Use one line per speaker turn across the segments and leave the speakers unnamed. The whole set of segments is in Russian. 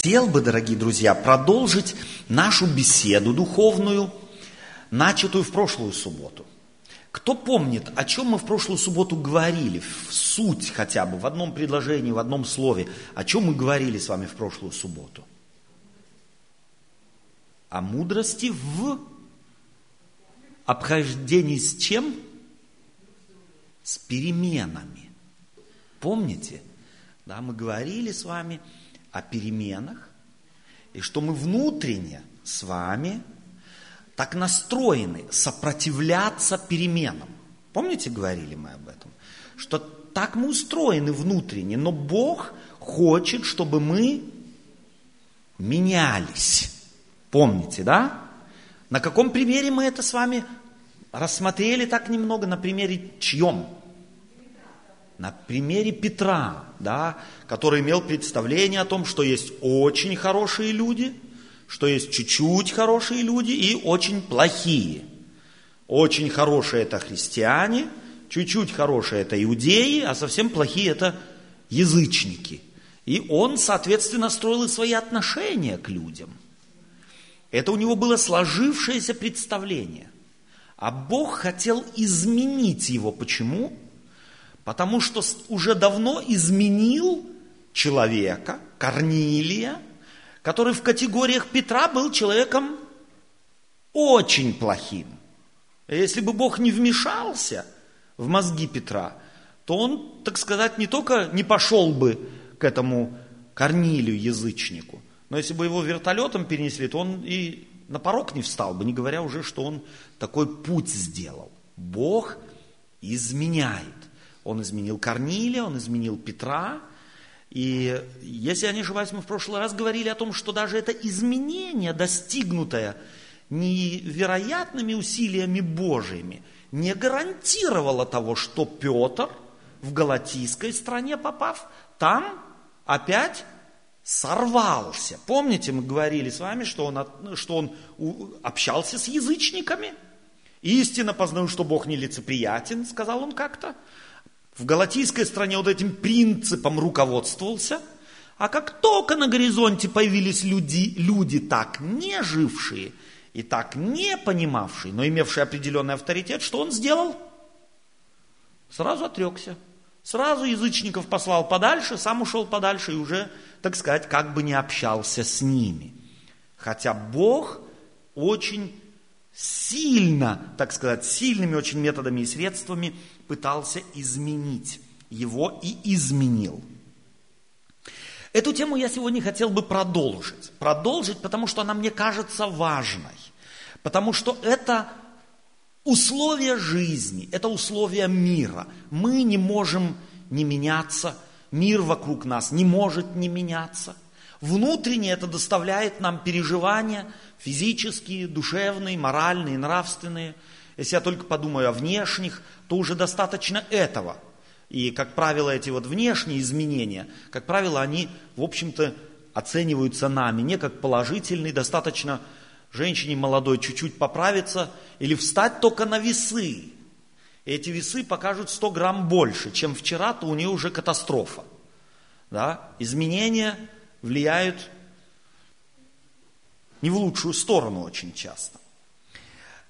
Хотел бы, дорогие друзья, продолжить нашу беседу духовную, начатую в прошлую субботу. Кто помнит, о чем мы в прошлую субботу говорили, в суть хотя бы, в одном предложении, в одном слове, о чем мы говорили с вами в прошлую субботу? О мудрости в обхождении с чем? С переменами. Помните? Да, мы говорили с вами о переменах, и что мы внутренне с вами так настроены сопротивляться переменам. Помните, говорили мы об этом? Что так мы устроены внутренне, но Бог хочет, чтобы мы менялись. Помните, да? На каком примере мы это с вами рассмотрели так немного? На примере чьем? На примере Петра, да, который имел представление о том, что есть очень хорошие люди, что есть чуть-чуть хорошие люди и очень плохие. Очень хорошие это христиане, чуть-чуть хорошие это иудеи, а совсем плохие это язычники. И он, соответственно, строил и свои отношения к людям. Это у него было сложившееся представление. А Бог хотел изменить его. Почему? Потому что уже давно изменил человека, Корнилия, который в категориях Петра был человеком очень плохим. Если бы Бог не вмешался в мозги Петра, то он, так сказать, не только не пошел бы к этому Корнилию, язычнику, но если бы его вертолетом перенесли, то он и на порог не встал бы, не говоря уже, что он такой путь сделал. Бог изменяет. Он изменил Корнилия, он изменил Петра. И если я не ошибаюсь, мы в прошлый раз говорили о том, что даже это изменение, достигнутое невероятными усилиями Божьими, не гарантировало того, что Петр в Галатийской стране попав, там опять сорвался. Помните, мы говорили с вами, что он, что он общался с язычниками? Истинно познаю, что Бог нелицеприятен, сказал он как-то в галатийской стране вот этим принципом руководствовался, а как только на горизонте появились люди, люди так не жившие и так не понимавшие, но имевшие определенный авторитет, что он сделал? Сразу отрекся. Сразу язычников послал подальше, сам ушел подальше и уже, так сказать, как бы не общался с ними. Хотя Бог очень сильно, так сказать, сильными очень методами и средствами пытался изменить его и изменил. Эту тему я сегодня хотел бы продолжить. Продолжить, потому что она мне кажется важной. Потому что это условия жизни, это условия мира. Мы не можем не меняться, мир вокруг нас не может не меняться. Внутренне это доставляет нам переживания физические, душевные, моральные, нравственные – если я только подумаю о внешних, то уже достаточно этого. И, как правило, эти вот внешние изменения, как правило, они, в общем-то, оцениваются нами не как положительные, достаточно женщине молодой чуть-чуть поправиться или встать только на весы. И эти весы покажут 100 грамм больше, чем вчера, то у нее уже катастрофа. Да? Изменения влияют не в лучшую сторону очень часто.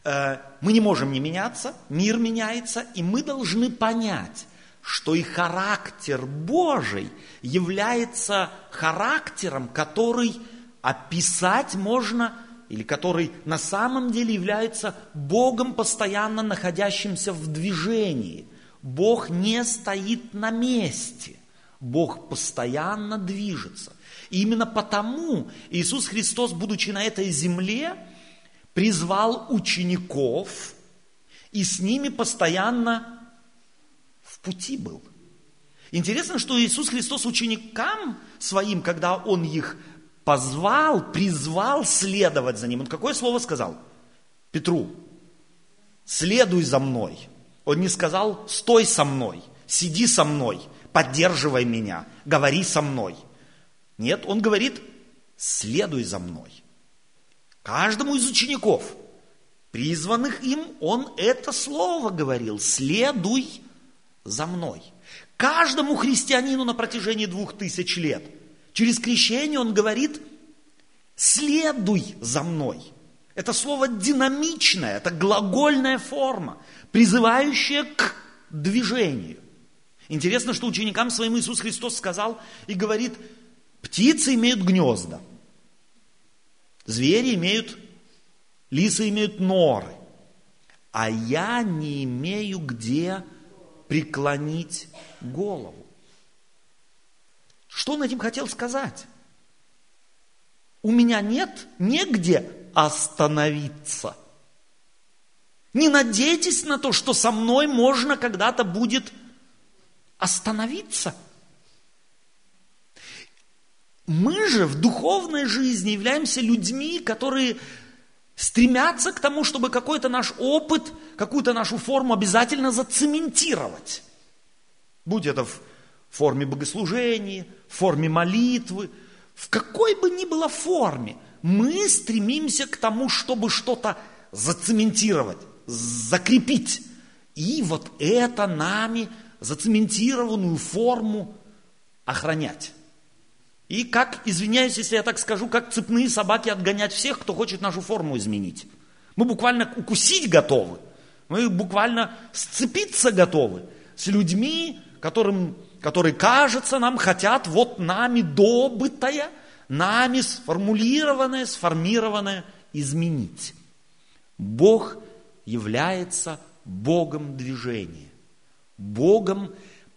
Э, мы не можем не меняться, мир меняется, и мы должны понять, что и характер Божий является характером, который описать можно, или который на самом деле является Богом, постоянно находящимся в движении. Бог не стоит на месте, Бог постоянно движется. И именно потому Иисус Христос, будучи на этой земле, призвал учеников и с ними постоянно в пути был. Интересно, что Иисус Христос ученикам своим, когда Он их позвал, призвал следовать за Ним, Он какое слово сказал? Петру, следуй за мной. Он не сказал, стой со мной, сиди со мной, поддерживай меня, говори со мной. Нет, он говорит, следуй за мной. Каждому из учеников, призванных им, он это слово говорил, следуй за мной. Каждому христианину на протяжении двух тысяч лет, Через крещение он говорит, следуй за мной. Это слово динамичное, это глагольная форма, призывающая к движению. Интересно, что ученикам своим Иисус Христос сказал и говорит, птицы имеют гнезда, звери имеют, лисы имеют норы, а я не имею где преклонить голову. Что он этим хотел сказать? У меня нет негде остановиться. Не надейтесь на то, что со мной можно когда-то будет остановиться. Мы же в духовной жизни являемся людьми, которые стремятся к тому, чтобы какой-то наш опыт, какую-то нашу форму обязательно зацементировать. Будь это в форме богослужения, в форме молитвы, в какой бы ни было форме, мы стремимся к тому, чтобы что-то зацементировать, закрепить. И вот это нами зацементированную форму охранять. И как, извиняюсь, если я так скажу, как цепные собаки отгонять всех, кто хочет нашу форму изменить. Мы буквально укусить готовы. Мы буквально сцепиться готовы с людьми, которым, которые, кажется, нам хотят вот нами добытое, нами сформулированное, сформированное изменить. Бог является Богом движения, Богом,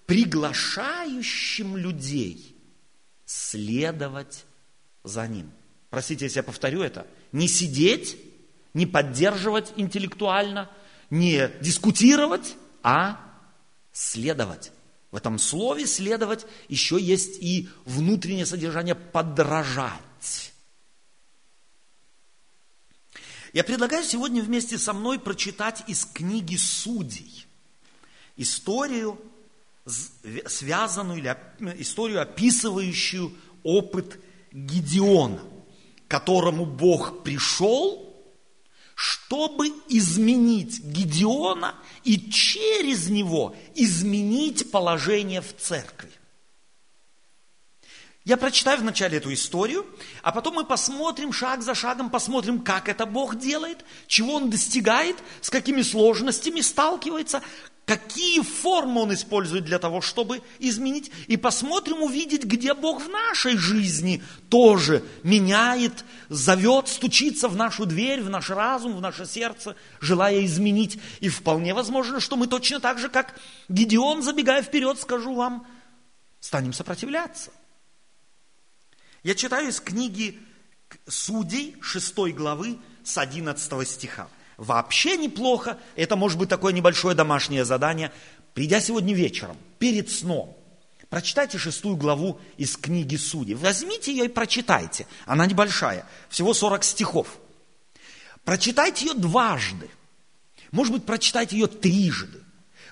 приглашающим людей следовать за Ним. Простите, если я повторю это. Не сидеть, не поддерживать интеллектуально, не дискутировать, а следовать. В этом слове следовать еще есть и внутреннее содержание подражать. Я предлагаю сегодня вместе со мной прочитать из книги Судей историю, связанную или историю, описывающую опыт Гедеона, которому Бог пришел чтобы изменить Гедеона и через него изменить положение в церкви. Я прочитаю вначале эту историю, а потом мы посмотрим шаг за шагом, посмотрим, как это Бог делает, чего Он достигает, с какими сложностями сталкивается, какие формы Он использует для того, чтобы изменить. И посмотрим, увидеть, где Бог в нашей жизни тоже меняет, зовет, стучится в нашу дверь, в наш разум, в наше сердце, желая изменить. И вполне возможно, что мы точно так же, как Гедеон, забегая вперед, скажу вам, станем сопротивляться. Я читаю из книги Судей 6 главы с 11 стиха вообще неплохо, это может быть такое небольшое домашнее задание, придя сегодня вечером, перед сном, прочитайте шестую главу из книги Судей. Возьмите ее и прочитайте. Она небольшая, всего 40 стихов. Прочитайте ее дважды. Может быть, прочитайте ее трижды.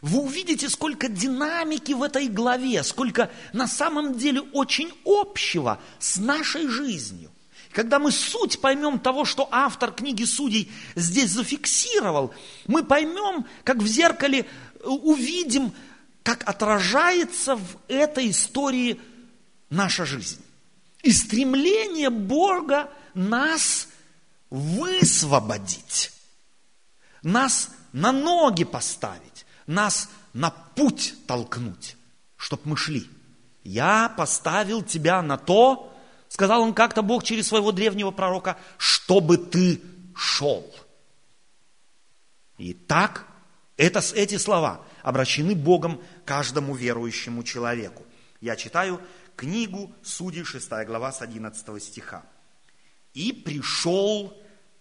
Вы увидите, сколько динамики в этой главе, сколько на самом деле очень общего с нашей жизнью. Когда мы суть поймем того, что автор книги Судей здесь зафиксировал, мы поймем, как в зеркале э, увидим, как отражается в этой истории наша жизнь. И стремление Бога нас высвободить, нас на ноги поставить, нас на путь толкнуть, чтобы мы шли. Я поставил тебя на то, сказал он как-то Бог через своего древнего пророка, чтобы ты шел. И так это, эти слова обращены Богом каждому верующему человеку. Я читаю книгу Судей, 6 глава, с 11 стиха. «И пришел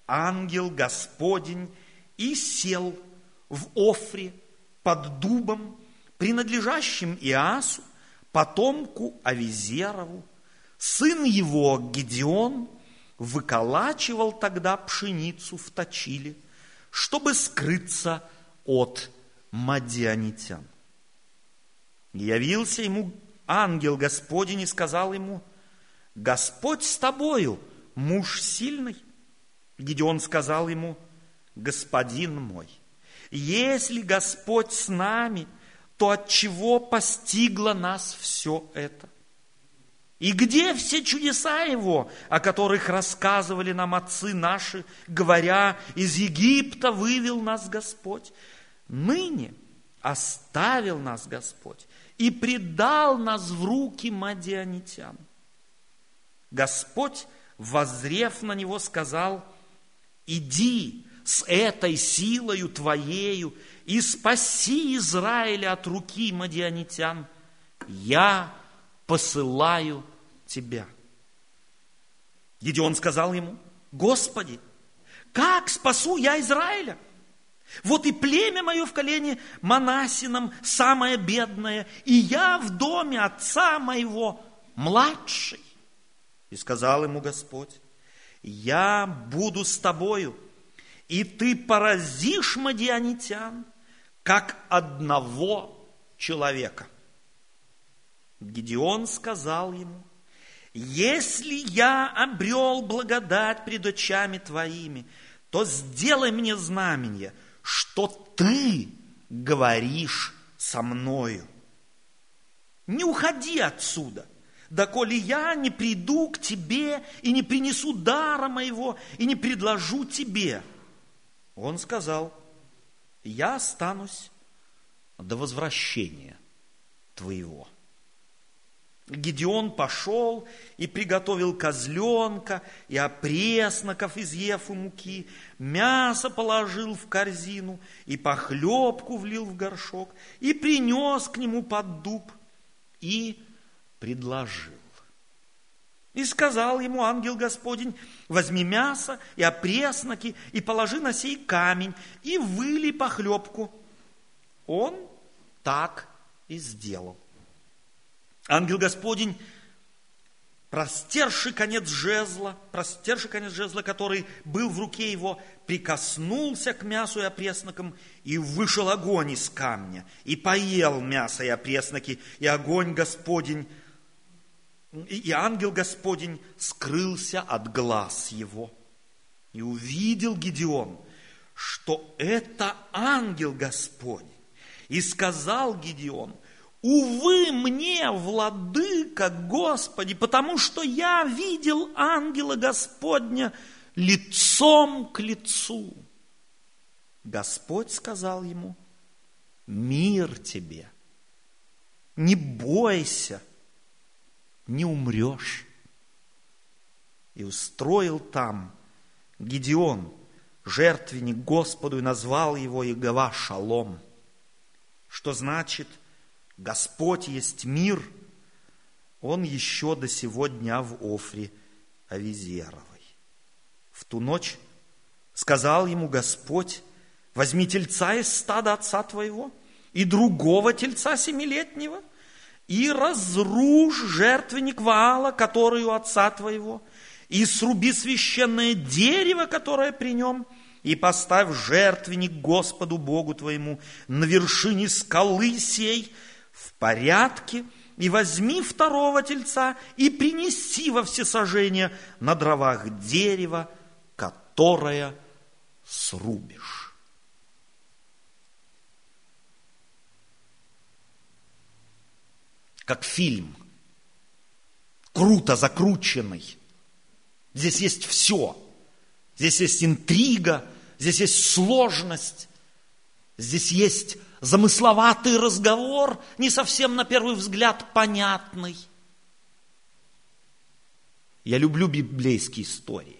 ангел Господень и сел в Офре под дубом, принадлежащим Иасу, потомку Авизерову, Сын его, Гедеон, выколачивал тогда пшеницу в точиле, чтобы скрыться от мадианитян. Явился ему ангел Господень и сказал ему, Господь с тобою, муж сильный. Гедеон сказал ему, Господин мой, если Господь с нами, то от чего постигло нас все это? И где все чудеса Его, о которых рассказывали нам отцы наши, говоря, из Египта вывел нас Господь? Ныне оставил нас Господь и предал нас в руки мадианитян. Господь, возрев на него, сказал, иди с этой силою твоею и спаси Израиля от руки мадианитян. Я посылаю тебя. Гедеон сказал ему, Господи, как спасу я Израиля? Вот и племя мое в колене Манасином самое бедное, и я в доме отца моего младший. И сказал ему Господь, я буду с тобою, и ты поразишь мадианитян, как одного человека. Гедеон сказал ему, если я обрел благодать пред очами твоими, то сделай мне знамение, что ты говоришь со мною. Не уходи отсюда, доколе я не приду к тебе и не принесу дара моего и не предложу тебе. Он сказал, я останусь до возвращения твоего. Гедеон пошел и приготовил козленка и опресноков из ефы муки, мясо положил в корзину и похлебку влил в горшок и принес к нему под дуб и предложил. И сказал ему ангел Господень, возьми мясо и опресноки и положи на сей камень и выли похлебку. Он так и сделал. Ангел Господень, простерший конец жезла, простерший конец жезла, который был в руке его, прикоснулся к мясу и опреснокам, и вышел огонь из камня, и поел мясо и опресноки, и огонь Господень, и ангел Господень скрылся от глаз его. И увидел Гедеон, что это ангел Господень. И сказал Гедеон – Увы мне, владыка Господи, потому что я видел ангела Господня лицом к лицу. Господь сказал ему, мир тебе, не бойся, не умрешь. И устроил там Гедеон, жертвенник Господу, и назвал его Иегова Шалом, что значит – Господь есть мир, он еще до сего дня в Офре Авизеровой. В ту ночь сказал ему Господь, возьми тельца из стада отца твоего и другого тельца семилетнего, и разрушь жертвенник Ваала, который у отца твоего, и сруби священное дерево, которое при нем, и поставь жертвенник Господу Богу твоему на вершине скалы сей, порядке, и возьми второго тельца и принеси во всесожжение на дровах дерева, которое срубишь. Как фильм, круто закрученный. Здесь есть все. Здесь есть интрига, здесь есть сложность, здесь есть замысловатый разговор, не совсем на первый взгляд понятный. Я люблю библейские истории.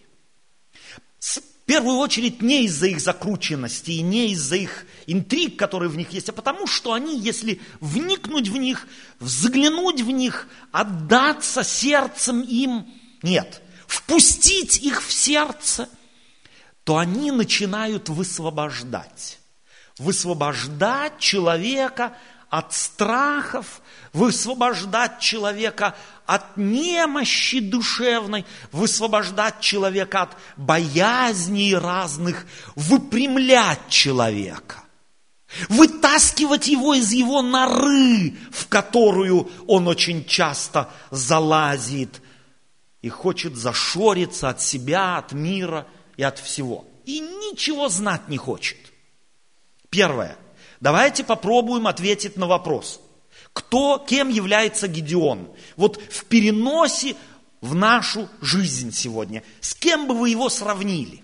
В первую очередь не из-за их закрученности и не из-за их интриг, которые в них есть, а потому что они, если вникнуть в них, взглянуть в них, отдаться сердцем им, нет, впустить их в сердце, то они начинают высвобождать высвобождать человека от страхов, высвобождать человека от немощи душевной, высвобождать человека от боязней разных, выпрямлять человека, вытаскивать его из его норы, в которую он очень часто залазит и хочет зашориться от себя, от мира и от всего. И ничего знать не хочет. Первое. Давайте попробуем ответить на вопрос. Кто, кем является Гедеон? Вот в переносе в нашу жизнь сегодня. С кем бы вы его сравнили?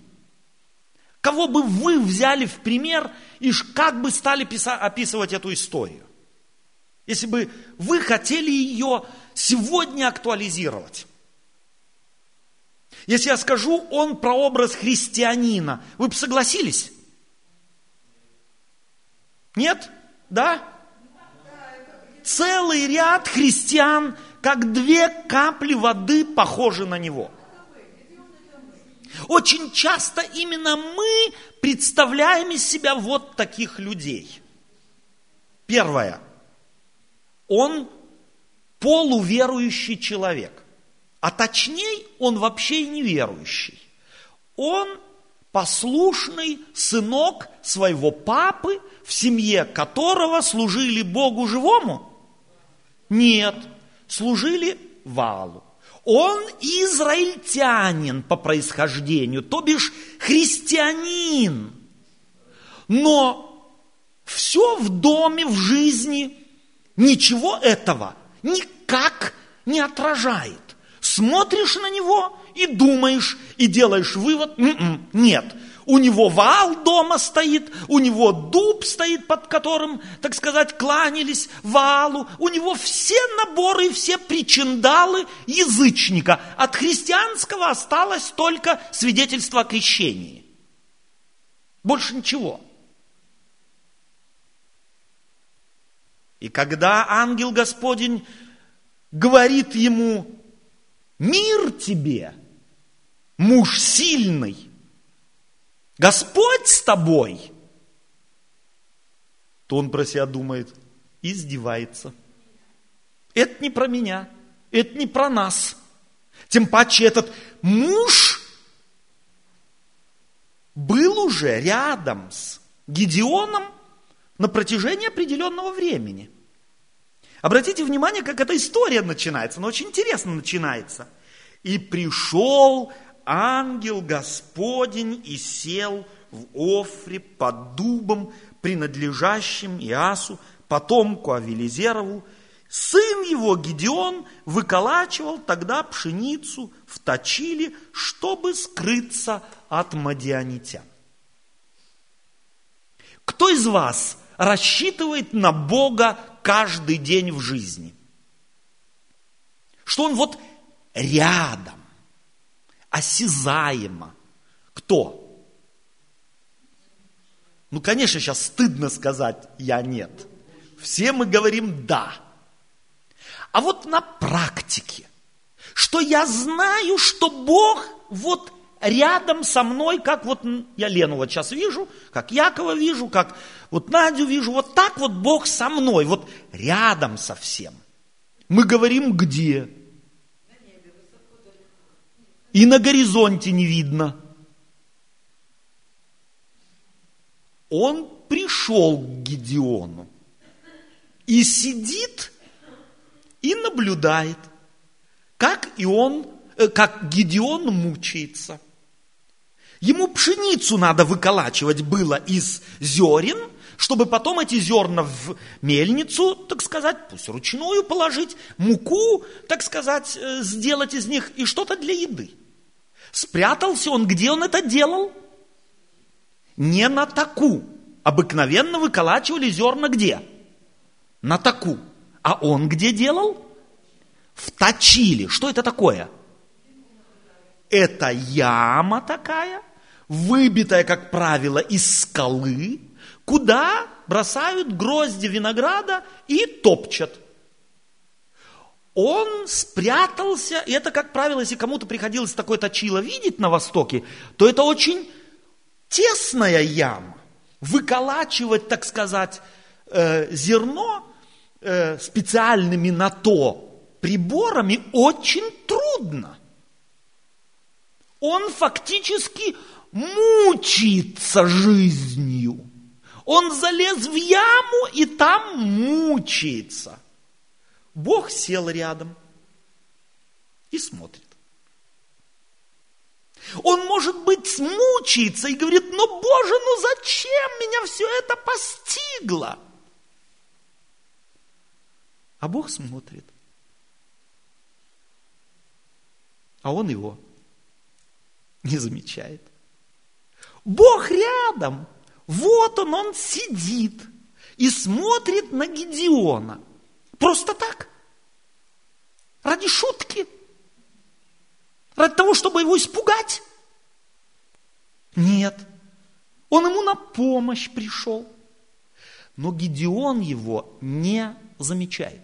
Кого бы вы взяли в пример и как бы стали описывать эту историю? Если бы вы хотели ее сегодня актуализировать. Если я скажу, он прообраз христианина, вы бы согласились? Нет? Да? Целый ряд христиан, как две капли воды, похожи на него. Очень часто именно мы представляем из себя вот таких людей. Первое. Он полуверующий человек. А точнее, он вообще неверующий. Он послушный сынок своего папы, в семье которого служили Богу живому? Нет, служили Валу. Он израильтянин по происхождению, то бишь христианин. Но все в доме, в жизни, ничего этого никак не отражает. Смотришь на него и думаешь, и делаешь вывод, м-м, нет, у него вал дома стоит, у него дуб стоит, под которым, так сказать, кланялись валу, у него все наборы, все причиндалы язычника. От христианского осталось только свидетельство о крещении. Больше ничего. И когда ангел Господень говорит ему, мир тебе, муж сильный, Господь с тобой, то он про себя думает, издевается. Это не про меня, это не про нас. Тем паче этот муж был уже рядом с Гедеоном на протяжении определенного времени. Обратите внимание, как эта история начинается. Она очень интересно начинается. И пришел ангел Господень и сел в Офре под дубом, принадлежащим Иасу, потомку Авелизерову. Сын его, Гедеон, выколачивал тогда пшеницу в точиле, чтобы скрыться от мадианитян. Кто из вас рассчитывает на Бога каждый день в жизни? Что он вот рядом осязаемо. Кто? Ну, конечно, сейчас стыдно сказать «я нет». Все мы говорим «да». А вот на практике, что я знаю, что Бог вот рядом со мной, как вот я Лену вот сейчас вижу, как Якова вижу, как вот Надю вижу, вот так вот Бог со мной, вот рядом со всем. Мы говорим где? И на горизонте не видно. Он пришел к Гедеону и сидит и наблюдает, как и он, э, как Гедеон мучается. Ему пшеницу надо выколачивать было из зерен, чтобы потом эти зерна в мельницу, так сказать, пусть ручную положить, муку, так сказать, э, сделать из них и что-то для еды. Спрятался он, где он это делал? Не на таку. Обыкновенно выколачивали зерна где? На таку. А он где делал? В. Что это такое? Это яма такая, выбитая, как правило, из скалы, куда бросают грозди винограда и топчат он спрятался, и это, как правило, если кому-то приходилось такое точило видеть на Востоке, то это очень тесная яма. Выколачивать, так сказать, э, зерно э, специальными на то приборами очень трудно. Он фактически мучается жизнью. Он залез в яму и там мучается – Бог сел рядом и смотрит. Он, может быть, смучается и говорит, ну, Боже, ну зачем меня все это постигло? А Бог смотрит. А он его не замечает. Бог рядом. Вот он, он сидит и смотрит на Гедеона. Просто так. Ради шутки. Ради того, чтобы его испугать. Нет. Он ему на помощь пришел. Но Гедеон его не замечает.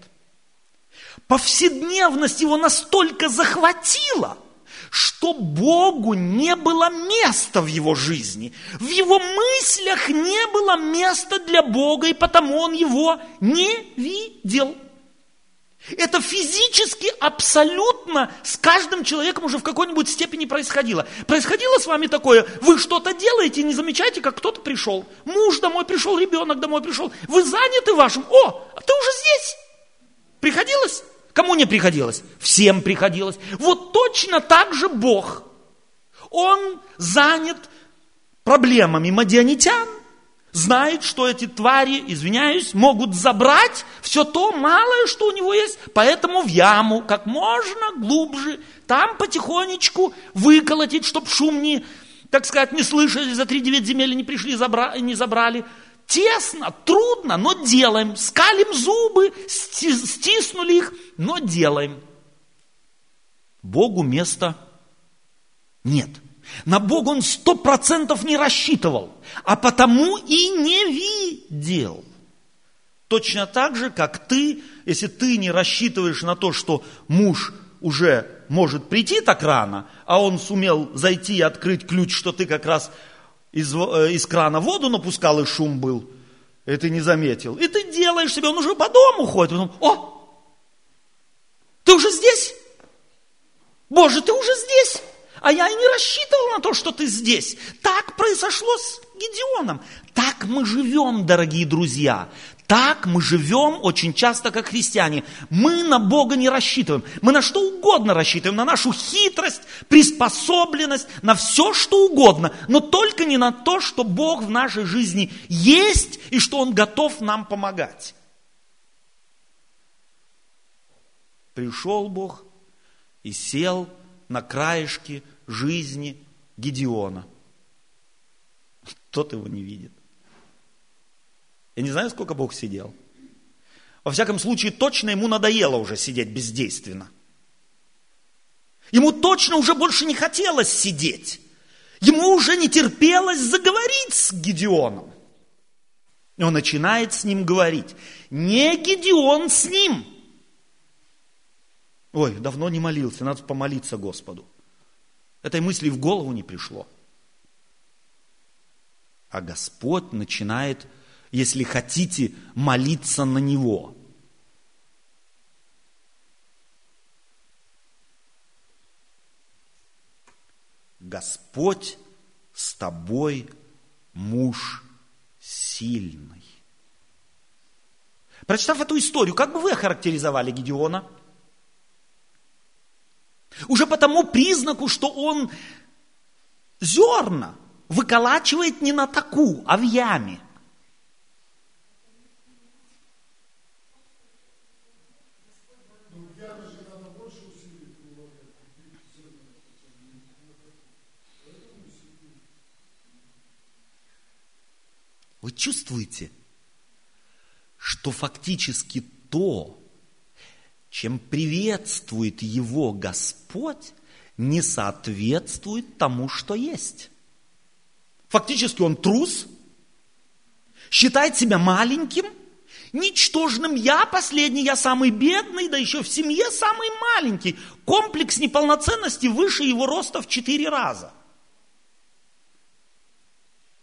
Повседневность его настолько захватила, что Богу не было места в его жизни. В его мыслях не было места для Бога, и потому он его не видел. Это физически абсолютно с каждым человеком уже в какой-нибудь степени происходило. Происходило с вами такое, вы что-то делаете, не замечаете, как кто-то пришел. Муж домой пришел, ребенок домой пришел. Вы заняты вашим. О, а ты уже здесь. Приходилось? Кому не приходилось? Всем приходилось. Вот точно так же Бог. Он занят проблемами мадианитян, знает, что эти твари, извиняюсь, могут забрать все то малое, что у него есть, поэтому в яму как можно глубже, там потихонечку выколотить, чтобы шум не, так сказать, не слышали, за три девять земель не пришли, забра, не забрали. Тесно, трудно, но делаем. Скалим зубы, стиснули их, но делаем. Богу места нет. На Бога он сто процентов не рассчитывал, а потому и не видел. Точно так же, как ты, если ты не рассчитываешь на то, что муж уже может прийти так рано, а он сумел зайти и открыть ключ, что ты как раз из, э, из крана воду напускал и шум был, и ты не заметил. И ты делаешь себе, он уже по дому ходит, потом, о, ты уже здесь? Боже, ты уже здесь? А я и не рассчитывал на то, что ты здесь. Так произошло с Гедеоном. Так мы живем, дорогие друзья. Так мы живем очень часто, как христиане. Мы на Бога не рассчитываем. Мы на что угодно рассчитываем. На нашу хитрость, приспособленность, на все, что угодно. Но только не на то, что Бог в нашей жизни есть и что Он готов нам помогать. Пришел Бог и сел на краешке жизни Гедеона. Тот его не видит. Я не знаю, сколько Бог сидел. Во всяком случае, точно ему надоело уже сидеть бездейственно. Ему точно уже больше не хотелось сидеть. Ему уже не терпелось заговорить с Гедеоном. И он начинает с ним говорить. Не Гедеон с ним. Ой, давно не молился, надо помолиться Господу. Этой мысли в голову не пришло. А Господь начинает, если хотите, молиться на Него. Господь с тобой, муж сильный. Прочитав эту историю, как бы вы охарактеризовали Гедеона? Уже по тому признаку, что он зерна выколачивает не на таку, а в яме. Вы чувствуете, что фактически то, чем приветствует его Господь, не соответствует тому, что есть. Фактически он трус, считает себя маленьким, ничтожным. Я последний, я самый бедный, да еще в семье самый маленький. Комплекс неполноценности выше его роста в четыре раза.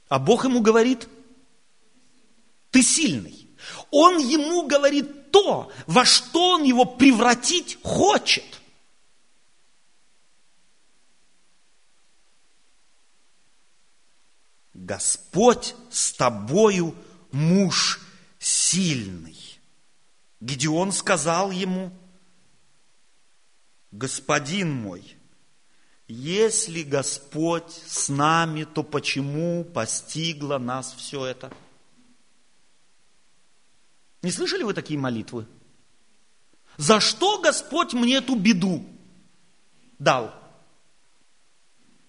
А Бог ему говорит, ты сильный. Он ему говорит, то, во что он его превратить хочет. Господь с тобою муж сильный. Гедеон сказал ему, Господин мой, если Господь с нами, то почему постигло нас все это? Не слышали вы такие молитвы? За что Господь мне эту беду дал?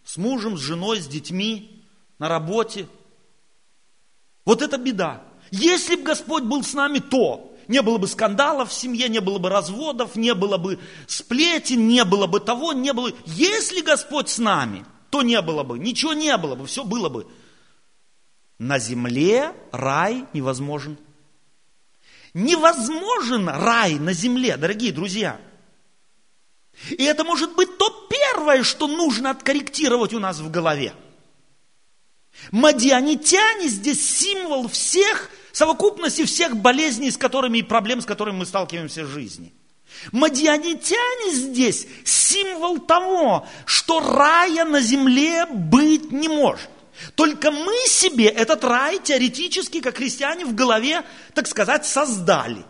С мужем, с женой, с детьми, на работе. Вот это беда. Если бы Господь был с нами, то не было бы скандалов в семье, не было бы разводов, не было бы сплетен, не было бы того, не было... Если Господь с нами, то не было бы, ничего не было бы, все было бы. На земле рай невозможен. Невозможен рай на земле, дорогие друзья. И это может быть то первое, что нужно откорректировать у нас в голове. Мадианитяне здесь символ всех совокупности всех болезней, с которыми и проблем, с которыми мы сталкиваемся в жизни. Мадианитяне здесь символ того, что рая на земле быть не может. Только мы себе этот рай теоретически, как христиане, в голове, так сказать, создали.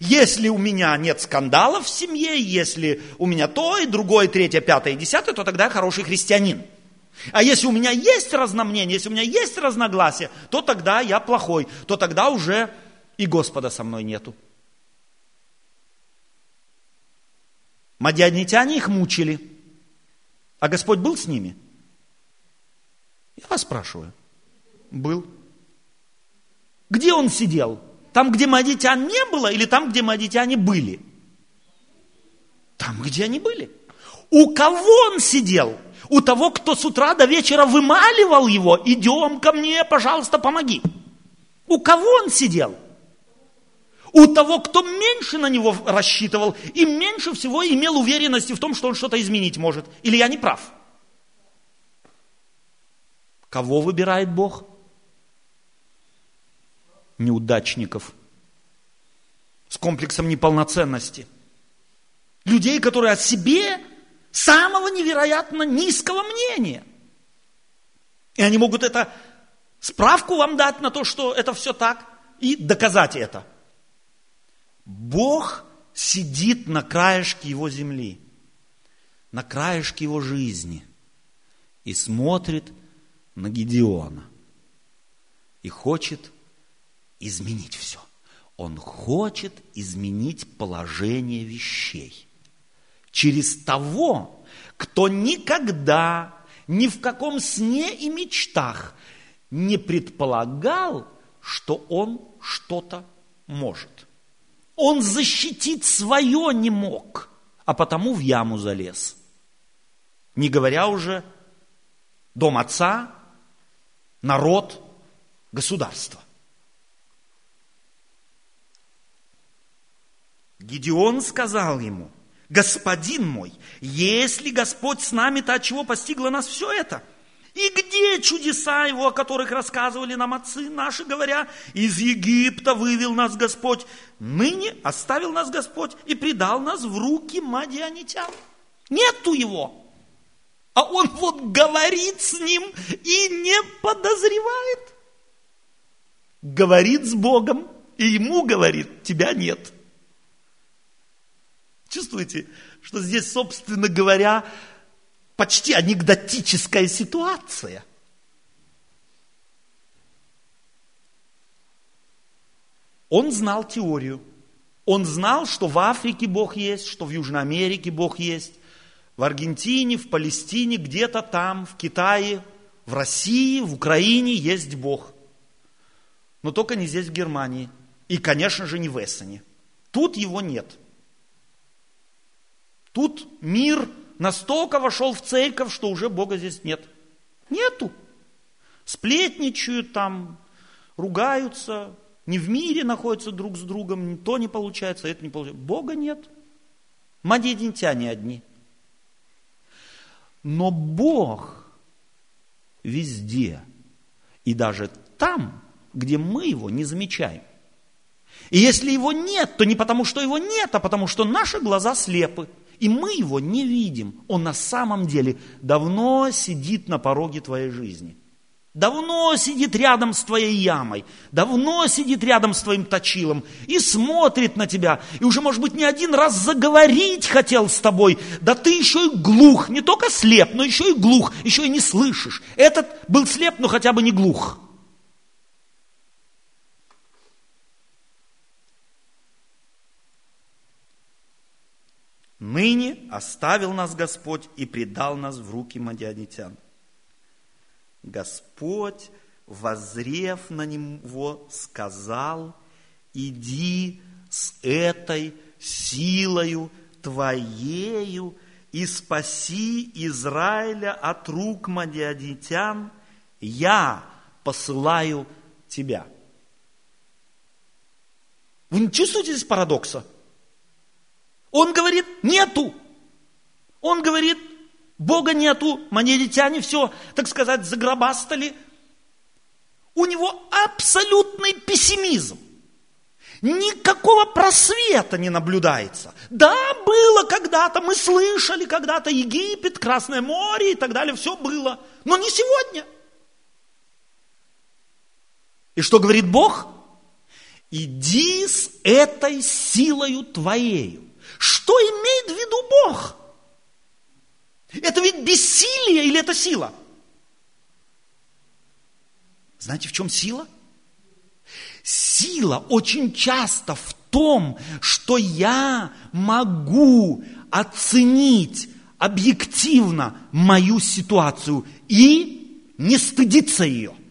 Если у меня нет скандалов в семье, если у меня то, и другое, третье, пятое, и десятое, то тогда я хороший христианин. А если у меня есть разномнение, если у меня есть разногласия, то тогда я плохой, то тогда уже и Господа со мной нету. Мадианитяне их мучили. А Господь был с ними? Я вас спрашиваю. Был. Где он сидел? Там, где мадитян не было, или там, где мадитяне были? Там, где они были. У кого он сидел? У того, кто с утра до вечера вымаливал его, идем ко мне, пожалуйста, помоги. У кого он сидел? У того, кто меньше на него рассчитывал и меньше всего имел уверенности в том, что он что-то изменить может. Или я не прав? Кого выбирает Бог? Неудачников. С комплексом неполноценности. Людей, которые о себе самого невероятно низкого мнения. И они могут это справку вам дать на то, что это все так, и доказать это. Бог сидит на краешке его земли, на краешке его жизни и смотрит на Гедеона и хочет изменить все. Он хочет изменить положение вещей через того, кто никогда, ни в каком сне и мечтах не предполагал, что он что-то может. Он защитить свое не мог, а потому в яму залез. Не говоря уже дом отца, народ, государство. Гедеон сказал ему, Господин мой, если Господь с нами, то от чего постигло нас все это? И где чудеса Его, о которых рассказывали нам отцы наши, говоря, из Египта вывел нас Господь, ныне оставил нас Господь и предал нас в руки мадианитян. Нету Его. А Он вот говорит с ним и не подозревает. Говорит с Богом, и ему говорит, тебя нет. Чувствуете, что здесь, собственно говоря, почти анекдотическая ситуация. Он знал теорию. Он знал, что в Африке Бог есть, что в Южной Америке Бог есть, в Аргентине, в Палестине, где-то там, в Китае, в России, в Украине есть Бог. Но только не здесь, в Германии. И, конечно же, не в Эссене. Тут его нет – Тут мир настолько вошел в церковь, что уже Бога здесь нет. Нету. Сплетничают там, ругаются, не в мире находятся друг с другом, то не получается, это не получается. Бога нет. Мадьединтяне одни. Но Бог везде. И даже там, где мы его не замечаем. И если его нет, то не потому, что его нет, а потому, что наши глаза слепы. И мы его не видим. Он на самом деле давно сидит на пороге твоей жизни. Давно сидит рядом с твоей ямой, давно сидит рядом с твоим точилом и смотрит на тебя. И уже, может быть, не один раз заговорить хотел с тобой. Да ты еще и глух, не только слеп, но еще и глух, еще и не слышишь. Этот был слеп, но хотя бы не глух. оставил нас Господь и предал нас в руки мадианитян. Господь, возрев на него, сказал, иди с этой силою твоею и спаси Израиля от рук мадианитян, я посылаю тебя. Вы не чувствуете здесь парадокса? Он говорит, нету. Он говорит, Бога нету, манеритяне все, так сказать, загробастали. У него абсолютный пессимизм. Никакого просвета не наблюдается. Да, было когда-то, мы слышали когда-то Египет, Красное море и так далее, все было. Но не сегодня. И что говорит Бог? Иди с этой силою твоею. Что имеет в виду Бог? Это ведь бессилие или это сила? Знаете, в чем сила? Сила очень часто в том, что я могу оценить объективно мою ситуацию и не стыдиться ее –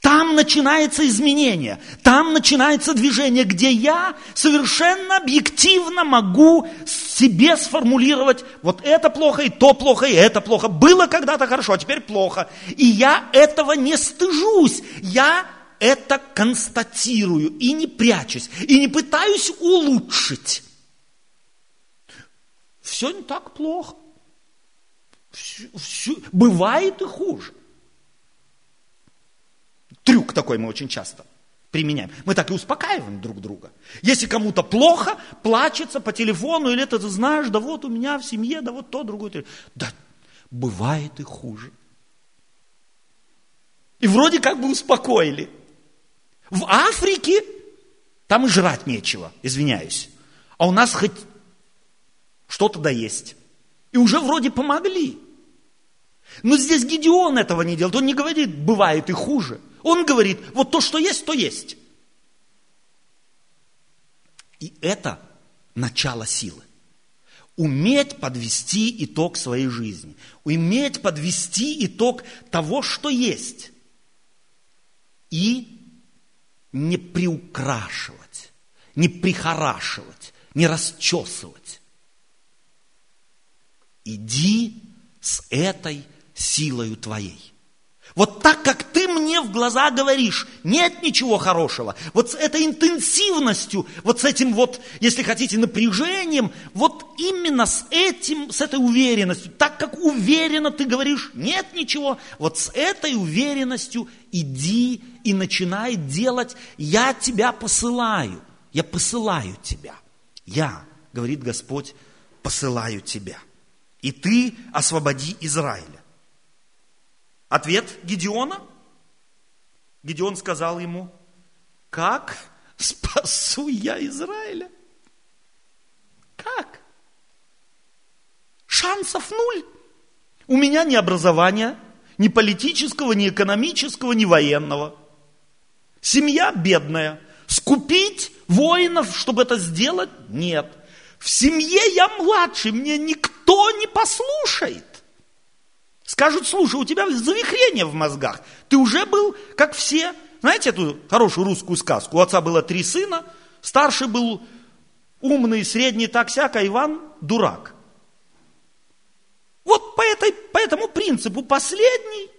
там начинается изменение, там начинается движение, где я совершенно объективно могу себе сформулировать, вот это плохо, и то плохо, и это плохо. Было когда-то хорошо, а теперь плохо. И я этого не стыжусь. Я это констатирую и не прячусь, и не пытаюсь улучшить. Все не так плохо. Все, все, бывает и хуже. Трюк такой мы очень часто применяем. Мы так и успокаиваем друг друга. Если кому-то плохо, плачется по телефону, или это ты знаешь, да вот у меня в семье, да вот то, другое. Да, бывает и хуже. И вроде как бы успокоили. В Африке там и жрать нечего, извиняюсь. А у нас хоть что-то да есть. И уже вроде помогли. Но здесь Гедеон этого не делает. Он не говорит, бывает и хуже. Он говорит, вот то, что есть, то есть. И это начало силы. Уметь подвести итог своей жизни. Уметь подвести итог того, что есть. И не приукрашивать, не прихорашивать, не расчесывать. Иди с этой силою твоей. Вот так, как ты мне в глаза говоришь, нет ничего хорошего. Вот с этой интенсивностью, вот с этим вот, если хотите, напряжением, вот именно с этим, с этой уверенностью, так как уверенно ты говоришь, нет ничего, вот с этой уверенностью иди и начинай делать, я тебя посылаю, я посылаю тебя. Я, говорит Господь, посылаю тебя. И ты освободи Израиля. Ответ Гедеона? Гедеон сказал ему, как спасу я Израиля? Как? Шансов нуль. У меня ни образования, ни политического, ни экономического, ни военного. Семья бедная. Скупить воинов, чтобы это сделать? Нет. В семье я младший, мне никто не послушает. Скажут, слушай, у тебя завихрение в мозгах. Ты уже был, как все. Знаете эту хорошую русскую сказку? У отца было три сына. Старший был умный, средний так всяко, Иван дурак. Вот по, этой, по этому принципу последний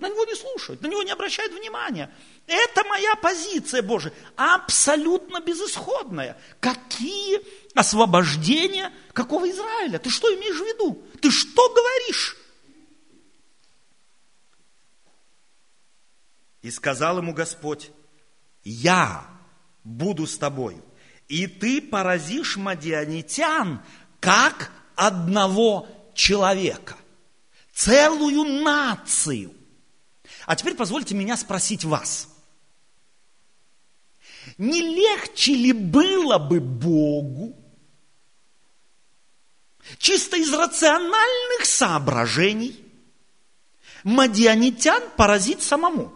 на него не слушают, на него не обращают внимания. Это моя позиция, Боже, абсолютно безысходная. Какие освобождения, какого Израиля? Ты что имеешь в виду? Ты что говоришь? И сказал ему Господь, я буду с тобою, и ты поразишь мадианитян, как одного человека, целую нацию. А теперь позвольте меня спросить вас. Не легче ли было бы Богу чисто из рациональных соображений мадианитян поразить самому?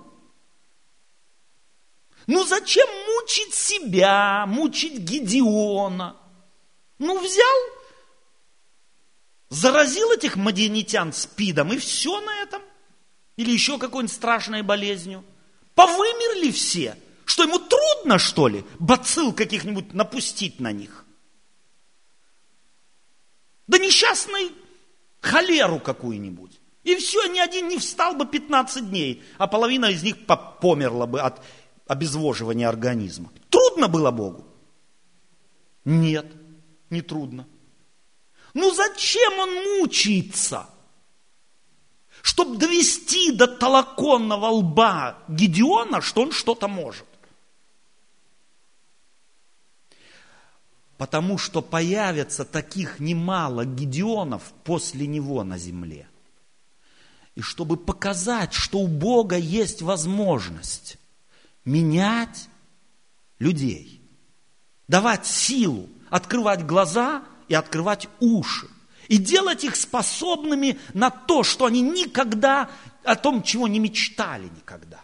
Ну зачем мучить себя, мучить Гедеона? Ну взял заразил этих мадианитян спидом, и все на этом. Или еще какой-нибудь страшной болезнью. Повымерли все. Что, ему трудно, что ли, бацил каких-нибудь напустить на них? Да несчастный холеру какую-нибудь. И все, ни один не встал бы 15 дней, а половина из них померла бы от обезвоживания организма. Трудно было Богу? Нет, не трудно. Ну зачем он мучается? Чтобы довести до толоконного лба Гедеона, что он что-то может. Потому что появится таких немало Гедеонов после него на земле. И чтобы показать, что у Бога есть возможность менять людей, давать силу, открывать глаза и открывать уши. И делать их способными на то, что они никогда о том, чего не мечтали никогда.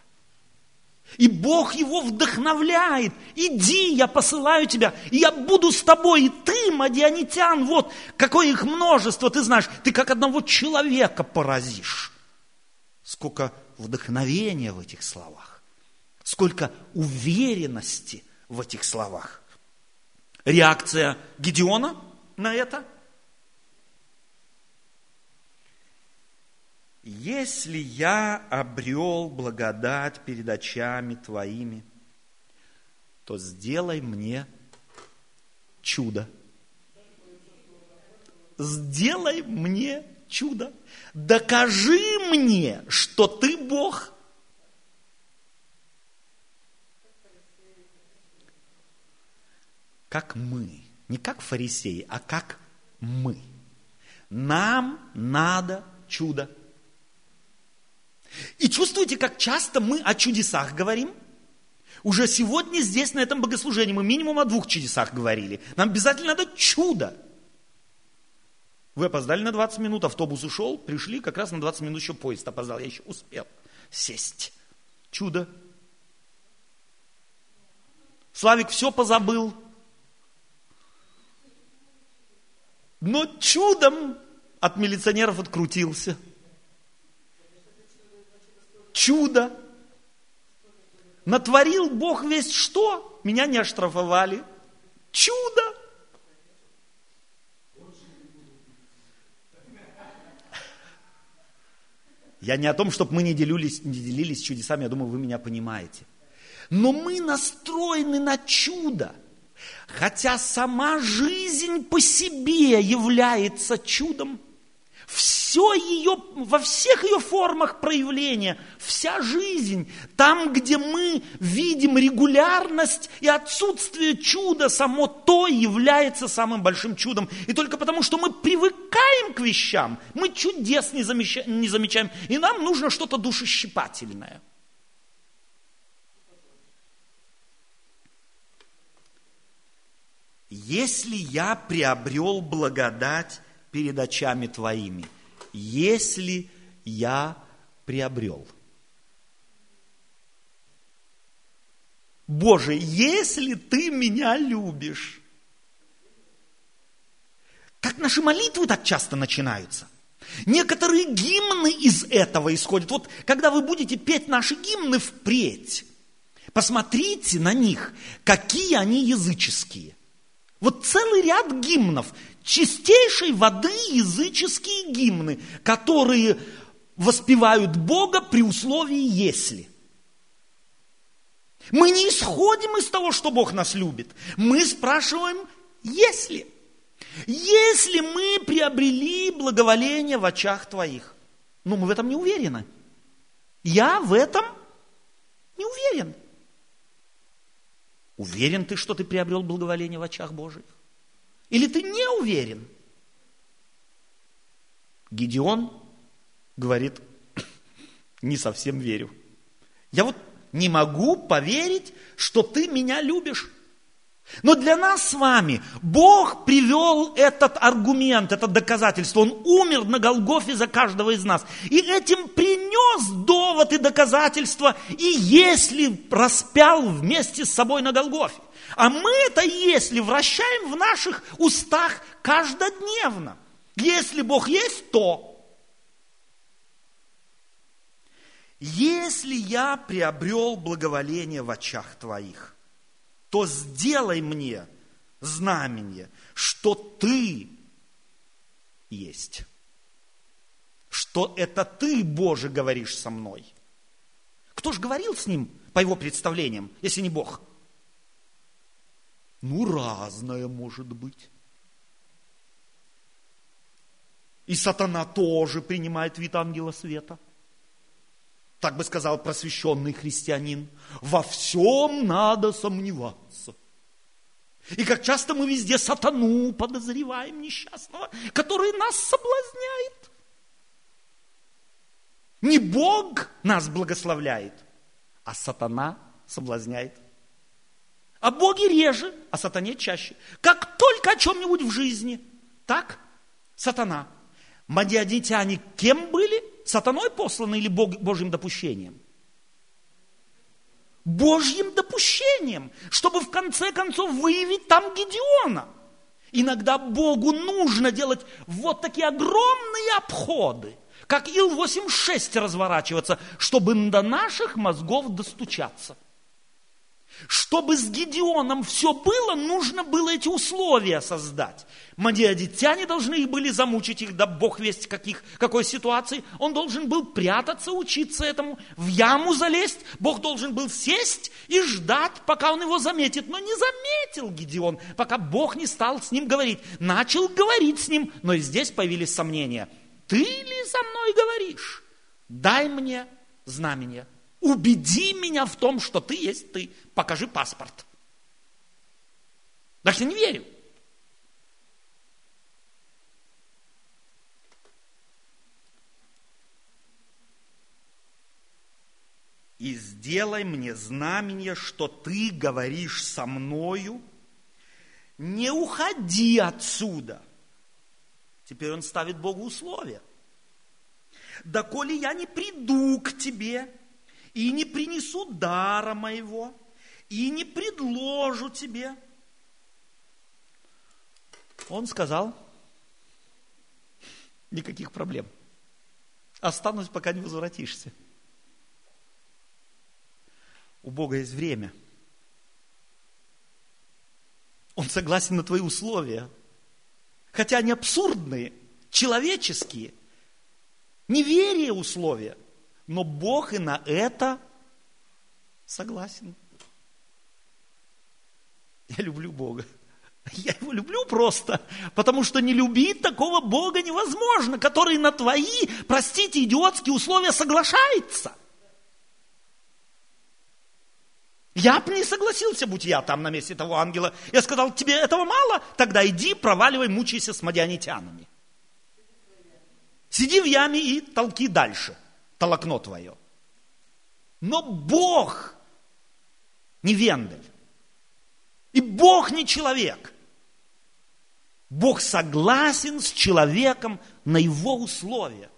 И Бог его вдохновляет. Иди, я посылаю тебя, и я буду с тобой. И ты, мадианитян, вот какое их множество, ты знаешь, ты как одного человека поразишь. Сколько вдохновения в этих словах, сколько уверенности в этих словах. Реакция Гедеона на это? Если я обрел благодать перед очами твоими, то сделай мне чудо. Сделай мне чудо. Докажи мне, что ты Бог. Как мы. Не как фарисеи, а как мы. Нам надо чудо. И чувствуете, как часто мы о чудесах говорим? Уже сегодня здесь, на этом богослужении, мы минимум о двух чудесах говорили. Нам обязательно надо чудо. Вы опоздали на 20 минут, автобус ушел, пришли, как раз на 20 минут еще поезд опоздал, я еще успел сесть. Чудо. Славик все позабыл. Но чудом от милиционеров открутился. Чудо. Натворил Бог весь что? Меня не оштрафовали. Чудо. Я не о том, чтобы мы не делились, не делились чудесами, я думаю, вы меня понимаете. Но мы настроены на чудо. Хотя сама жизнь по себе является чудом. Все ее, во всех ее формах проявления, вся жизнь, там, где мы видим регулярность и отсутствие чуда, само то является самым большим чудом. И только потому, что мы привыкаем к вещам, мы чудес не замечаем, не замечаем и нам нужно что-то душещипательное. Если я приобрел благодать перед очами твоими, если я приобрел. Боже, если ты меня любишь. Как наши молитвы так часто начинаются. Некоторые гимны из этого исходят. Вот когда вы будете петь наши гимны впредь, посмотрите на них, какие они языческие. Вот целый ряд гимнов, чистейшей воды языческие гимны, которые воспевают Бога при условии «если». Мы не исходим из того, что Бог нас любит. Мы спрашиваем «если». Если мы приобрели благоволение в очах Твоих. Но мы в этом не уверены. Я в этом не уверен. Уверен ты, что ты приобрел благоволение в очах Божьих? Или ты не уверен? Гедеон говорит, не совсем верю. Я вот не могу поверить, что ты меня любишь. Но для нас с вами Бог привел этот аргумент, это доказательство. Он умер на Голгофе за каждого из нас. И этим принес довод и доказательство, и если распял вместе с собой на Голгофе. А мы это если вращаем в наших устах каждодневно. Если Бог есть, то. Если я приобрел благоволение в очах твоих, то сделай мне знамение, что ты есть. Что это ты, Боже, говоришь со мной. Кто же говорил с ним, по его представлениям, если не Бог? Ну, разное может быть. И сатана тоже принимает вид ангела света. Так бы сказал просвещенный христианин. Во всем надо сомневаться. И как часто мы везде сатану подозреваем несчастного, который нас соблазняет. Не Бог нас благословляет, а сатана соблазняет. А Боге реже, а сатане чаще. Как только о чем-нибудь в жизни, так сатана. Мадиадитяне кем были? Сатаной посланы или Бог, Божьим допущением? Божьим допущением, чтобы в конце концов выявить там Гедеона. Иногда Богу нужно делать вот такие огромные обходы, как Ил-86 разворачиваться, чтобы до наших мозгов достучаться. Чтобы с Гедеоном все было, нужно было эти условия создать. Мадиадитяне должны были замучить их, да бог весть каких, какой ситуации. Он должен был прятаться, учиться этому, в яму залезть. Бог должен был сесть и ждать, пока он его заметит. Но не заметил Гедеон, пока Бог не стал с ним говорить. Начал говорить с ним, но и здесь появились сомнения. Ты ли со мной говоришь? Дай мне знамение. Убеди меня в том, что ты есть ты. Покажи паспорт. Даже не верю. и сделай мне знамение, что ты говоришь со мною, не уходи отсюда. Теперь он ставит Богу условия. Да коли я не приду к тебе и не принесу дара моего, и не предложу тебе. Он сказал, никаких проблем. Останусь, пока не возвратишься. У Бога есть время. Он согласен на твои условия. Хотя они абсурдные, человеческие, неверие условия. Но Бог и на это согласен. Я люблю Бога. Я его люблю просто, потому что не любить такого Бога невозможно, который на твои, простите, идиотские условия соглашается – Я бы не согласился, будь я там на месте того ангела. Я сказал, тебе этого мало? Тогда иди, проваливай, мучайся с мадианитянами. Сиди в яме и толки дальше, толокно твое. Но Бог не Вендель. И Бог не человек. Бог согласен с человеком на его условия.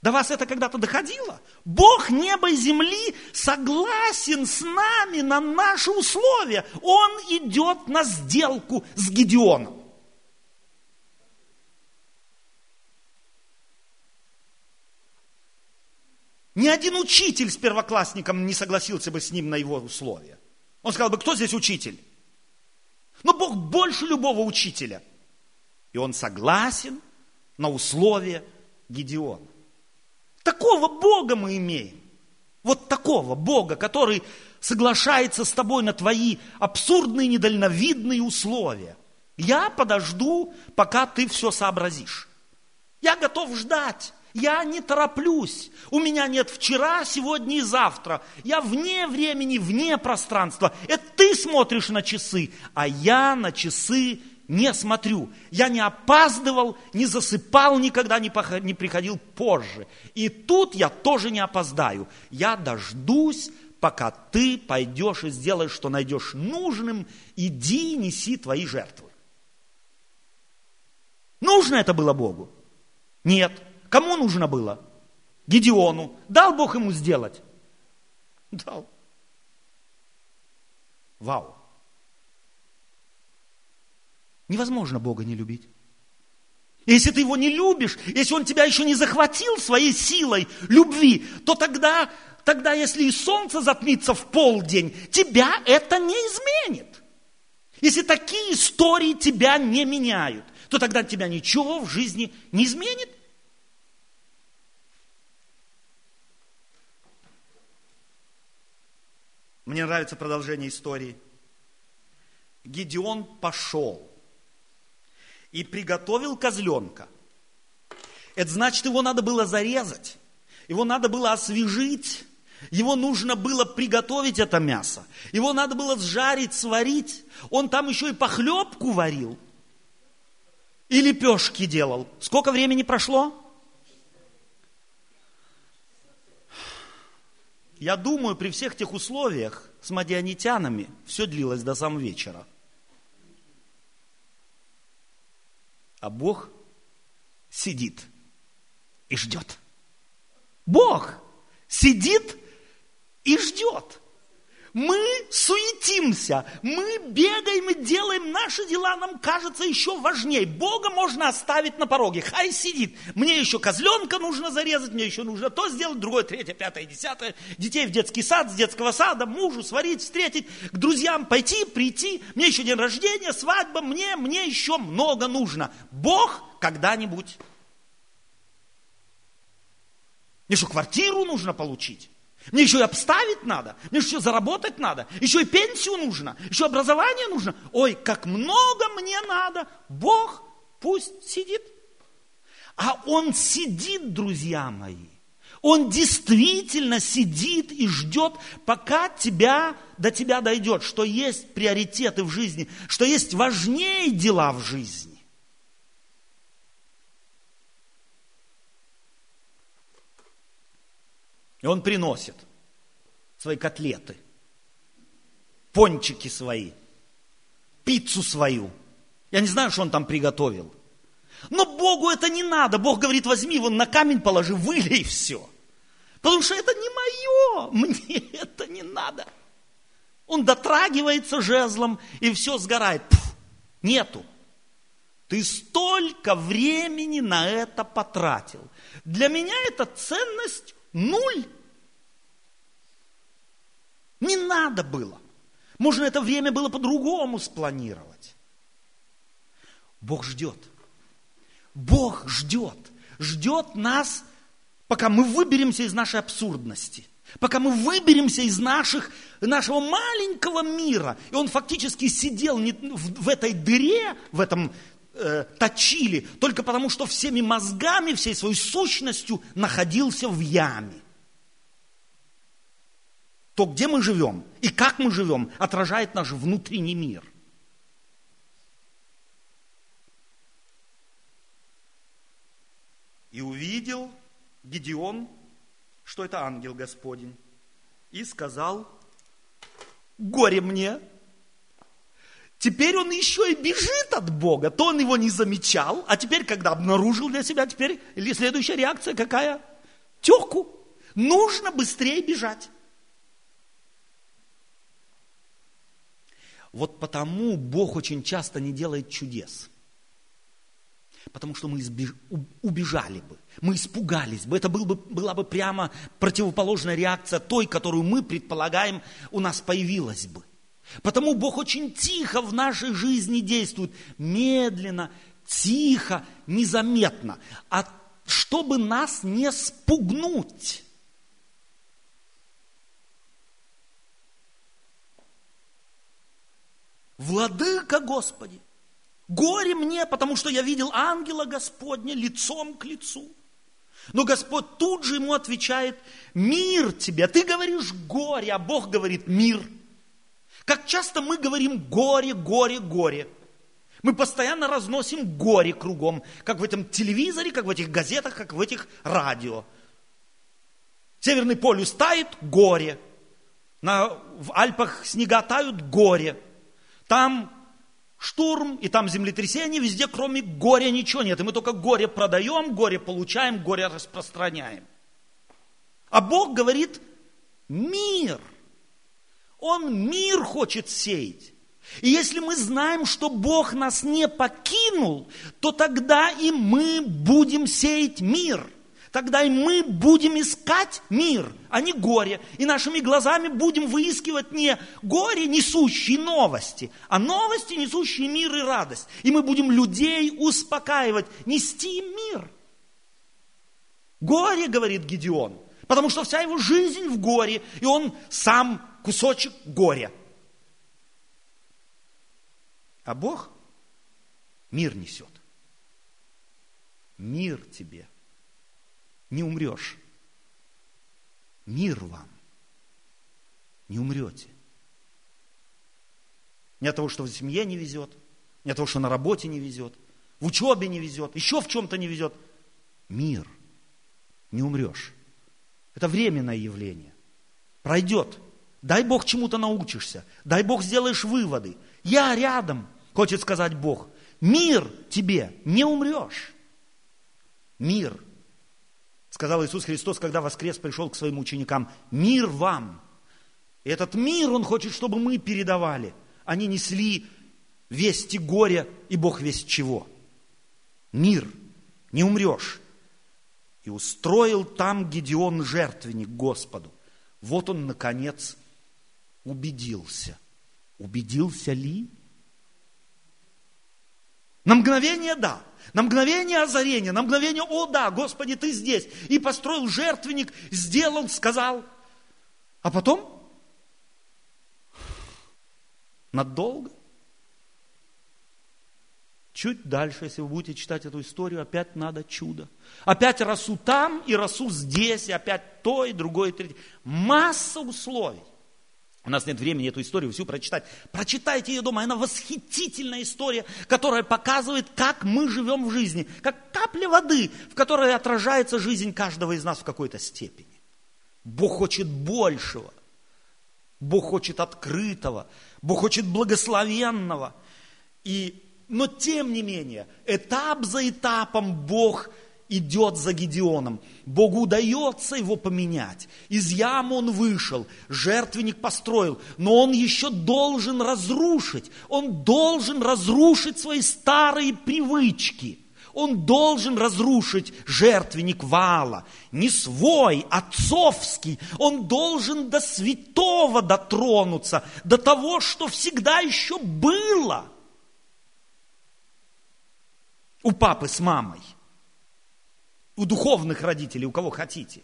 До вас это когда-то доходило? Бог неба и земли согласен с нами на наши условия. Он идет на сделку с Гедеоном. Ни один учитель с первоклассником не согласился бы с ним на его условия. Он сказал бы, кто здесь учитель? Но Бог больше любого учителя. И он согласен на условия Гедеона. Такого Бога мы имеем. Вот такого Бога, который соглашается с тобой на твои абсурдные, недальновидные условия. Я подожду, пока ты все сообразишь. Я готов ждать. Я не тороплюсь. У меня нет вчера, сегодня и завтра. Я вне времени, вне пространства. Это ты смотришь на часы, а я на часы не смотрю. Я не опаздывал, не засыпал никогда, не приходил позже. И тут я тоже не опоздаю. Я дождусь, пока ты пойдешь и сделаешь, что найдешь нужным. Иди, неси твои жертвы. Нужно это было Богу? Нет. Кому нужно было? Гедеону. Дал Бог ему сделать? Дал. Вау. Невозможно Бога не любить. Если ты его не любишь, если он тебя еще не захватил своей силой любви, то тогда, тогда если и солнце затмится в полдень, тебя это не изменит. Если такие истории тебя не меняют, то тогда тебя ничего в жизни не изменит. Мне нравится продолжение истории. Гедеон пошел и приготовил козленка. Это значит, его надо было зарезать, его надо было освежить, его нужно было приготовить это мясо, его надо было сжарить, сварить. Он там еще и похлебку варил и лепешки делал. Сколько времени прошло? Я думаю, при всех тех условиях с мадианитянами все длилось до самого вечера. А Бог сидит и ждет. Бог сидит и ждет. Мы суетимся, мы бегаем и делаем наши дела, нам кажется еще важнее. Бога можно оставить на пороге, хай сидит. Мне еще козленка нужно зарезать, мне еще нужно то сделать, другое, третье, пятое, десятое. Детей в детский сад, с детского сада, мужу сварить, встретить, к друзьям пойти, прийти. Мне еще день рождения, свадьба, мне, мне еще много нужно. Бог когда-нибудь. Мне что, квартиру нужно получить? Мне еще и обставить надо, мне еще заработать надо, еще и пенсию нужно, еще образование нужно. Ой, как много мне надо. Бог пусть сидит. А Он сидит, друзья мои. Он действительно сидит и ждет, пока тебя, до тебя дойдет, что есть приоритеты в жизни, что есть важнее дела в жизни. И он приносит свои котлеты, пончики свои, пиццу свою. Я не знаю, что он там приготовил. Но Богу это не надо. Бог говорит, возьми, вон на камень положи, вылей все. Потому что это не мое, мне это не надо. Он дотрагивается жезлом, и все сгорает. Пф, нету. Ты столько времени на это потратил. Для меня это ценность Нуль. Не надо было. Можно это время было по-другому спланировать. Бог ждет. Бог ждет. Ждет нас, пока мы выберемся из нашей абсурдности. Пока мы выберемся из наших, нашего маленького мира. И он фактически сидел в этой дыре, в этом э, точили, только потому что всеми мозгами, всей своей сущностью находился в яме. То, где мы живем и как мы живем, отражает наш внутренний мир. И увидел Гедеон, что это ангел Господень, и сказал, горе мне, Теперь он еще и бежит от Бога. То он его не замечал, а теперь, когда обнаружил для себя, теперь или следующая реакция какая? Теку. Нужно быстрее бежать. Вот потому Бог очень часто не делает чудес. Потому что мы избеж... убежали бы, мы испугались бы. Это был бы, была бы прямо противоположная реакция той, которую мы предполагаем у нас появилась бы. Потому Бог очень тихо в нашей жизни действует, медленно, тихо, незаметно, а чтобы нас не спугнуть. Владыка Господи, горе мне, потому что я видел ангела Господня лицом к лицу. Но Господь тут же ему отвечает, мир тебе, ты говоришь горе, а Бог говорит мир – как часто мы говорим горе, горе, горе. Мы постоянно разносим горе кругом, как в этом телевизоре, как в этих газетах, как в этих радио. Северный полюс тает – горе. На, в Альпах снега тают – горе. Там штурм, и там землетрясение, везде кроме горя ничего нет. И мы только горе продаем, горе получаем, горе распространяем. А Бог говорит – мир – он мир хочет сеять. И если мы знаем, что Бог нас не покинул, то тогда и мы будем сеять мир. Тогда и мы будем искать мир, а не горе. И нашими глазами будем выискивать не горе, несущие новости, а новости, несущие мир и радость. И мы будем людей успокаивать, нести им мир. Горе, говорит Гедеон, потому что вся его жизнь в горе, и он сам кусочек горя. А Бог мир несет. Мир тебе. Не умрешь. Мир вам. Не умрете. Не от того, что в семье не везет, не от того, что на работе не везет, в учебе не везет, еще в чем-то не везет. Мир. Не умрешь. Это временное явление. Пройдет. Дай Бог чему-то научишься. Дай Бог сделаешь выводы. Я рядом хочет сказать Бог. Мир тебе, не умрешь. Мир. Сказал Иисус Христос, когда воскрес пришел к своим ученикам. Мир вам. И этот мир Он хочет, чтобы мы передавали. Они несли вести горя и Бог весть чего. Мир. Не умрешь. И устроил там Гедеон жертвенник Господу. Вот он, наконец, убедился. Убедился ли? На мгновение да. На мгновение озарения, на мгновение, о да, Господи, Ты здесь. И построил жертвенник, сделал, сказал. А потом надолго. Чуть дальше, если вы будете читать эту историю, опять надо чудо. Опять росу там и росу здесь, и опять то, и другое, и третье. Масса условий. У нас нет времени эту историю всю прочитать. Прочитайте ее дома. Она восхитительная история, которая показывает, как мы живем в жизни. Как капля воды, в которой отражается жизнь каждого из нас в какой-то степени. Бог хочет большего. Бог хочет открытого. Бог хочет благословенного. И, но тем не менее, этап за этапом Бог идет за Гедеоном. Богу удается его поменять. Из ямы он вышел, жертвенник построил, но он еще должен разрушить. Он должен разрушить свои старые привычки. Он должен разрушить жертвенник Вала. Не свой, отцовский. Он должен до святого дотронуться, до того, что всегда еще было у папы с мамой – у духовных родителей, у кого хотите.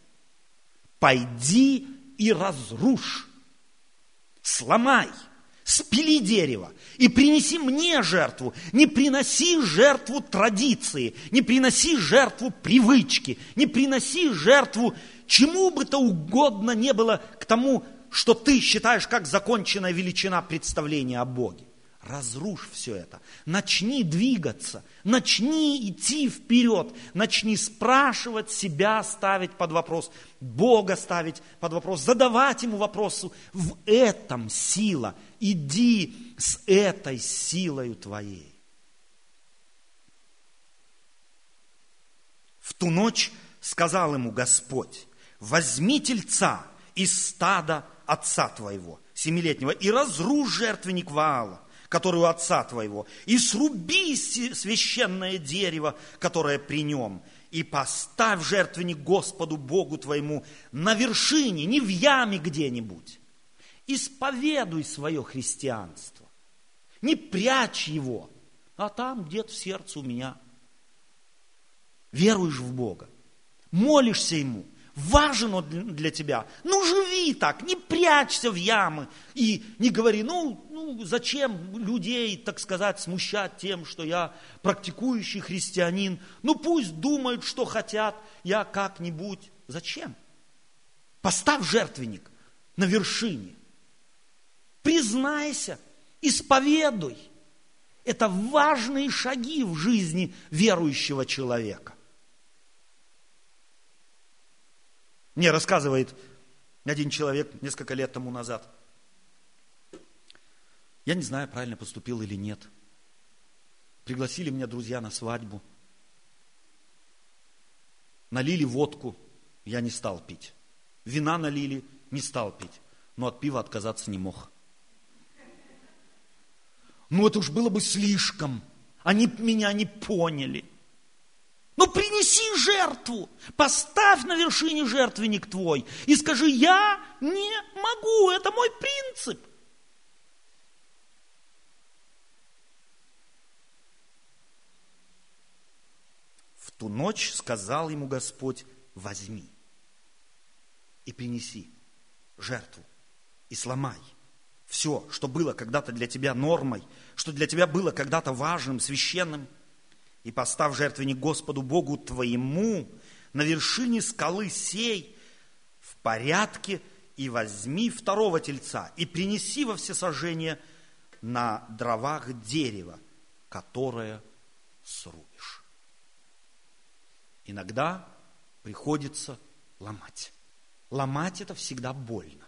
Пойди и разрушь, сломай, спили дерево и принеси мне жертву. Не приноси жертву традиции, не приноси жертву привычки, не приноси жертву чему бы то угодно не было к тому, что ты считаешь как законченная величина представления о Боге. Разрушь все это. Начни двигаться. Начни идти вперед. Начни спрашивать себя, ставить под вопрос. Бога ставить под вопрос. Задавать ему вопросы. В этом сила. Иди с этой силою твоей. В ту ночь сказал ему Господь, возьми тельца из стада отца твоего, семилетнего, и разрушь жертвенник Ваала, который у отца твоего, и сруби священное дерево, которое при нем, и поставь жертвенник Господу Богу твоему на вершине, не в яме где-нибудь. Исповедуй свое христианство. Не прячь его, а там где-то в сердце у меня. Веруешь в Бога, молишься Ему, важен он для тебя. Ну, живи так, не прячься в ямы и не говори, ну, ну, зачем людей, так сказать, смущать тем, что я практикующий христианин. Ну, пусть думают, что хотят, я как-нибудь. Зачем? Поставь жертвенник на вершине. Признайся, исповедуй. Это важные шаги в жизни верующего человека. Мне рассказывает один человек несколько лет тому назад. Я не знаю, правильно поступил или нет. Пригласили меня друзья на свадьбу. Налили водку, я не стал пить. Вина налили, не стал пить. Но от пива отказаться не мог. Ну это уж было бы слишком. Они меня не поняли. Ну принеси жертву, поставь на вершине жертвенник твой и скажи, я не могу, это мой принцип. В ту ночь сказал ему Господь, возьми и принеси жертву и сломай все, что было когда-то для тебя нормой, что для тебя было когда-то важным, священным, и поставь жертвенник Господу Богу твоему на вершине скалы сей в порядке и возьми второго тельца и принеси во всесожжение на дровах дерева, которое срубишь. Иногда приходится ломать. Ломать это всегда больно.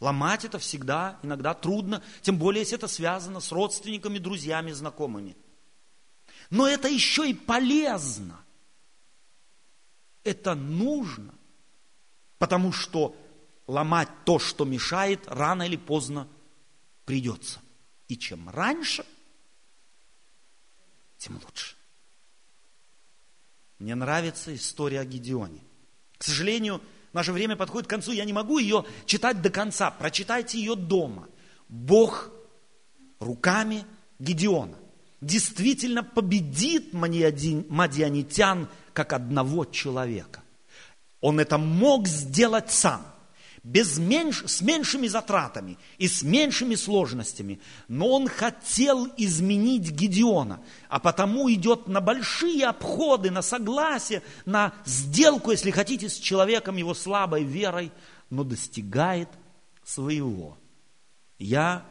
Ломать это всегда иногда трудно, тем более, если это связано с родственниками, друзьями, знакомыми. Но это еще и полезно. Это нужно, потому что ломать то, что мешает, рано или поздно придется. И чем раньше, тем лучше. Мне нравится история о Гедеоне. К сожалению, наше время подходит к концу, я не могу ее читать до конца. Прочитайте ее дома. Бог руками Гедеона действительно победит мадианитян как одного человека. Он это мог сделать сам без меньш, с меньшими затратами и с меньшими сложностями. Но он хотел изменить Гедеона, а потому идет на большие обходы, на согласие, на сделку, если хотите, с человеком его слабой верой, но достигает своего. Я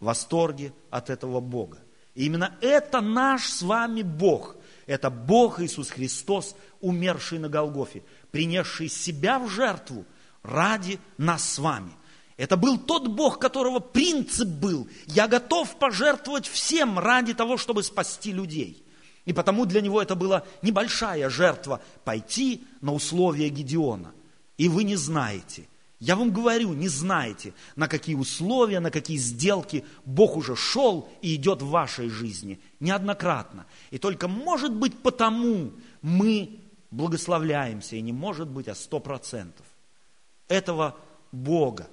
в восторге от этого Бога. И именно это наш с вами Бог. Это Бог Иисус Христос, умерший на Голгофе, принесший себя в жертву – ради нас с вами. Это был тот Бог, которого принцип был. Я готов пожертвовать всем ради того, чтобы спасти людей. И потому для него это была небольшая жертва пойти на условия Гедеона. И вы не знаете, я вам говорю, не знаете, на какие условия, на какие сделки Бог уже шел и идет в вашей жизни неоднократно. И только может быть потому мы благословляемся, и не может быть, а сто процентов этого Бога.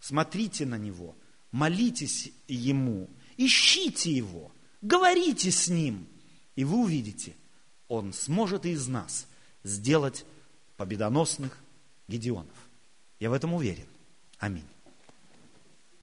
Смотрите на Него, молитесь Ему, ищите Его, говорите с Ним, и вы увидите, Он сможет из нас сделать победоносных Гедеонов. Я в этом уверен. Аминь.